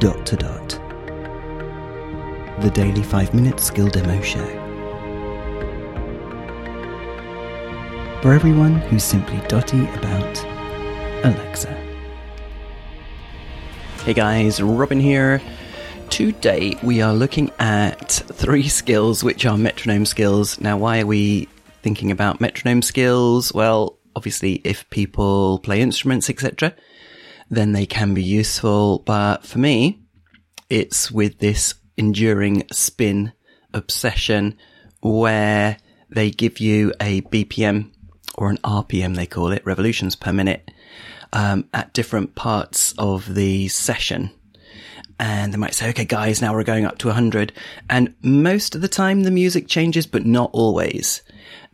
Dot to Dot. The daily 5 minute skill demo show. For everyone who's simply dotty about Alexa. Hey guys, Robin here. Today we are looking at three skills which are metronome skills. Now, why are we thinking about metronome skills? Well, obviously, if people play instruments, etc., then they can be useful. But for me, it's with this enduring spin obsession where they give you a BPM or an RPM, they call it, revolutions per minute, um, at different parts of the session. And they might say, okay, guys, now we're going up to 100. And most of the time the music changes, but not always.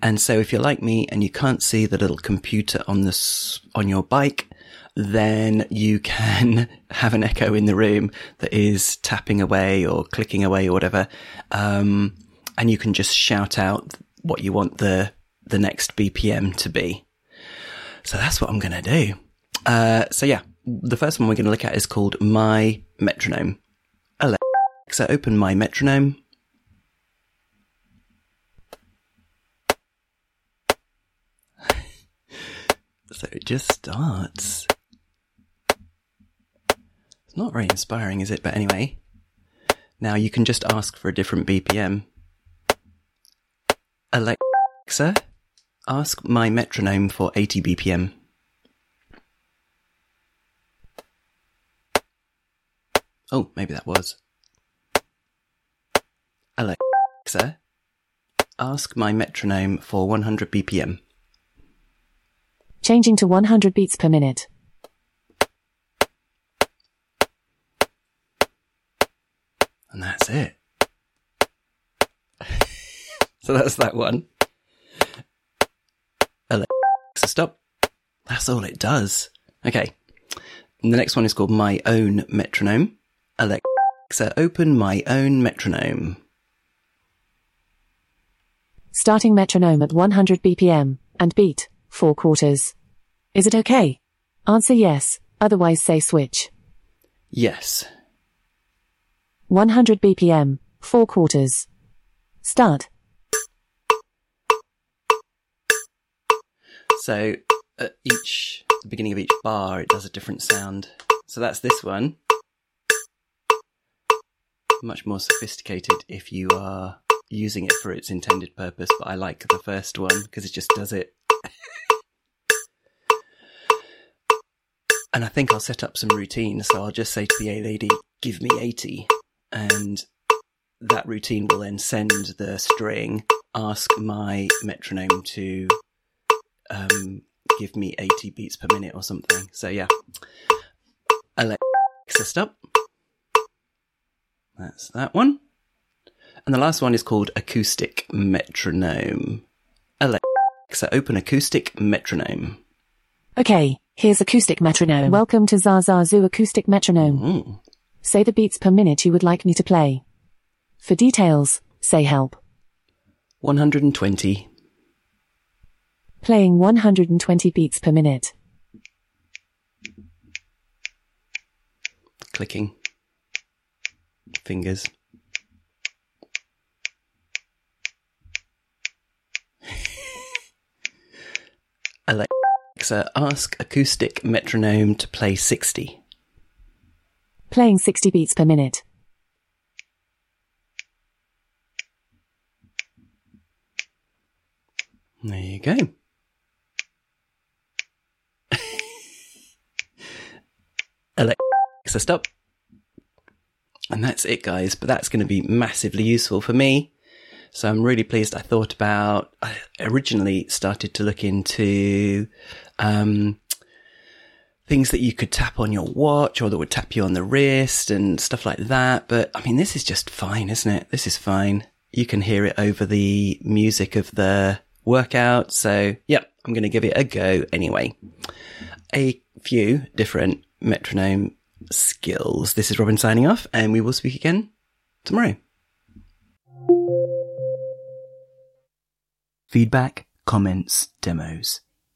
And so if you're like me and you can't see the little computer on this, on your bike, then you can have an echo in the room that is tapping away or clicking away or whatever. Um, and you can just shout out what you want the, the next BPM to be. So that's what I'm going to do. Uh, so yeah, the first one we're going to look at is called My Metronome. Alexa, open My Metronome. so it just starts. Not very inspiring, is it? But anyway, now you can just ask for a different BPM. Alexa, ask my metronome for 80 BPM. Oh, maybe that was. Alexa, ask my metronome for 100 BPM. Changing to 100 beats per minute. And that's it. so that's that one. Alexa, stop. That's all it does. Okay. And the next one is called My Own Metronome. Alexa, open My Own Metronome. Starting metronome at 100 BPM and beat, 4 quarters. Is it okay? Answer yes, otherwise say switch. Yes. 100 BPM, 4 quarters. Start. So at each, the beginning of each bar, it does a different sound. So that's this one. Much more sophisticated if you are using it for its intended purpose, but I like the first one because it just does it. and I think I'll set up some routines. So I'll just say to the A lady, give me 80. And that routine will then send the string, ask my metronome to um, give me 80 beats per minute or something. So yeah. Alexa, stop. That's that one. And the last one is called acoustic metronome. Alexa, open acoustic metronome. Okay, here's acoustic metronome. Welcome to Zazazoo acoustic metronome. Mm. Say the beats per minute you would like me to play. For details, say help. 120. Playing 120 beats per minute. Clicking. Fingers. Alexa, ask acoustic metronome to play 60. Playing 60 beats per minute. There you go. Alexa, stop. And that's it, guys. But that's going to be massively useful for me. So I'm really pleased. I thought about, I originally started to look into, um, things that you could tap on your watch or that would tap you on the wrist and stuff like that. But I mean, this is just fine, isn't it? This is fine. You can hear it over the music of the workout. So yep, I'm going to give it a go anyway. A few different metronome skills. This is Robin signing off and we will speak again tomorrow. Feedback, comments, demos.